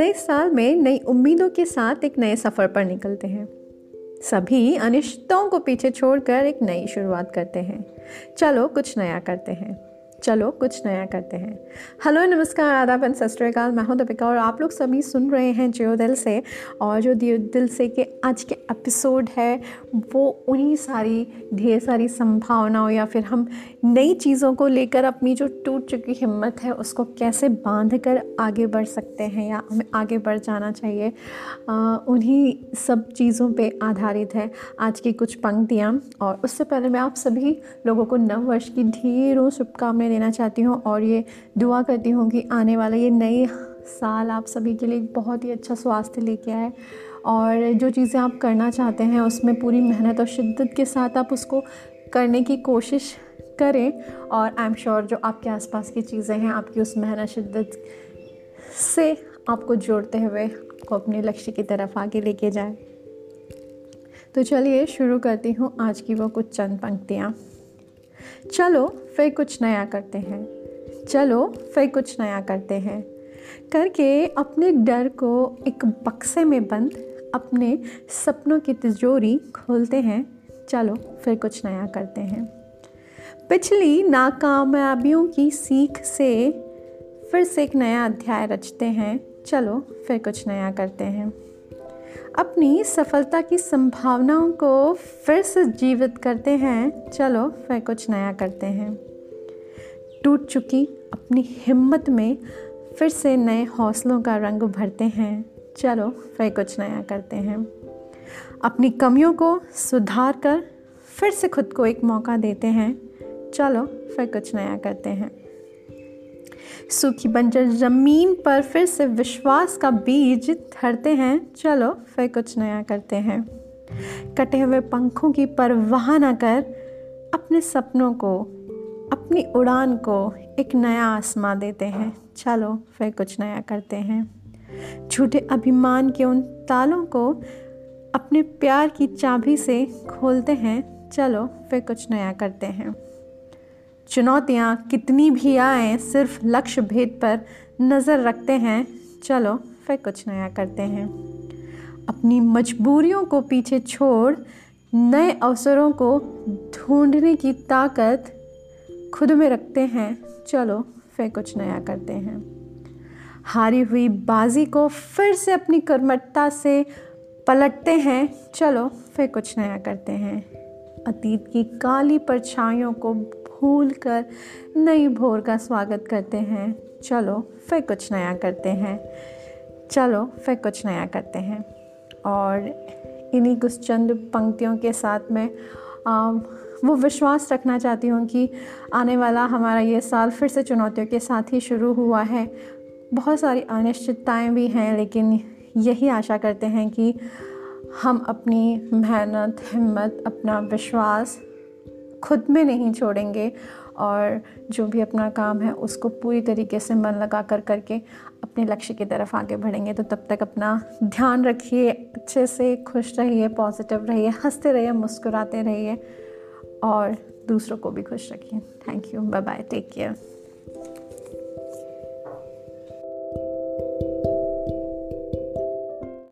नए साल में नई उम्मीदों के साथ एक नए सफ़र पर निकलते हैं। सभी अनिश्चितों को पीछे छोड़कर एक नई शुरुआत करते हैं। चलो कुछ नया करते हैं। चलो, कुछ नया करते हैं। हेलो, नमस्कार, आदाब एंड सस्काल मैं हूँ दीपिका और आप लोग सभी सुन रहे हैं जियो दिल से। और जो दिल से के आज के एपिसोड है, वो उन्हीं सारी, ढेर सारी संभावनाओं या फिर हम नई चीज़ों को लेकर अपनी जो टूट चुकी हिम्मत है, उसको कैसे बाँध कर आगे बढ़ सकते हैं या हमें आगे बढ़ जाना चाहिए उन्हीं सब चीज़ों पर आधारित है आज की कुछ पंक्तियाँ। और उससे पहले मैं आप सभी लोगों को नव वर्ष की ढेरों शुभकामनाएँ देना चाहती हूँ और ये दुआ करती हूँ कि आने वाला ये नए साल आप सभी के लिए बहुत ही अच्छा स्वास्थ्य लेके आए। और जो चीज़ें आप करना चाहते हैं, उसमें पूरी मेहनत और शिद्दत के साथ आप उसको करने की कोशिश करें और आई एम श्योर जो आपके आसपास की चीज़ें हैं, आपकी उस मेहनत शिद्दत से आपको जोड़ते हुए आपको अपने लक्ष्य की तरफ़ आगे लेके जाए। तो चलिए शुरू करती हूँ आज की वो कुछ चंद पंक्तियाँ। चलो फिर कुछ नया करते हैं। चलो फिर कुछ नया करते हैं। करके अपने डर को एक बक्से में बंद, अपने सपनों की तिजोरी खोलते हैं। चलो फिर कुछ नया करते हैं। पिछली नाकामयाबियों की सीख से फिर से एक नया अध्याय रचते हैं। चलो फिर कुछ नया करते हैं। अपनी सफलता की संभावनाओं को फिर से जीवित करते हैं। चलो, फिर कुछ नया करते हैं। टूट चुकी अपनी हिम्मत में फिर से नए हौसलों का रंग भरते हैं। चलो, फिर कुछ नया करते हैं। अपनी कमियों को सुधार कर फिर से खुद को एक मौका देते हैं। चलो, फिर कुछ नया करते हैं। सूखी बंजर ज़मीन पर फिर से विश्वास का बीज धरते हैं। चलो, फिर कुछ नया करते हैं। कटे हुए पंखों की परवाह न कर, अपने सपनों को, अपनी उड़ान को एक नया आसमां देते हैं। चलो, फिर कुछ नया करते हैं। झूठे अभिमान के उन तालों को अपने प्यार की चाबी से खोलते हैं। चलो, फिर कुछ नया करते हैं। चुनौतियाँ कितनी भी आए, सिर्फ़ लक्ष्य भेद पर नज़र रखते हैं। चलो, फिर कुछ नया करते हैं। अपनी मजबूरियों को पीछे छोड़, नए अवसरों को ढूँढने की ताकत खुद में रखते हैं। चलो, फिर कुछ नया करते हैं। हारी हुई बाजी को फिर से अपनी कर्मठता से पलटते हैं। चलो, फिर कुछ नया करते हैं। अतीत की काली परछाइयों को भूल कर नई भोर का स्वागत करते हैं। चलो फिर कुछ नया करते हैं। चलो फिर कुछ नया करते हैं। और इन्हीं कुछ चंद पंक्तियों के साथ में आ, वो विश्वास रखना चाहती हूँ कि आने वाला हमारा ये साल फिर से चुनौतियों के साथ ही शुरू हुआ है। बहुत सारी अनिश्चितताएँ भी हैं लेकिन यही आशा करते हैं कि हम अपनी मेहनत हिम्मत अपना विश्वास खुद में नहीं छोड़ेंगे और जो भी अपना काम है उसको पूरी तरीके से मन लगा कर करके अपने लक्ष्य की तरफ़ आगे बढ़ेंगे। तो तब तक अपना ध्यान रखिए, अच्छे से खुश रहिए पॉजिटिव रहिए, हँसते रहिए, मुस्कुराते रहिए और दूसरों को भी खुश रखिए। Thank you bye bye take care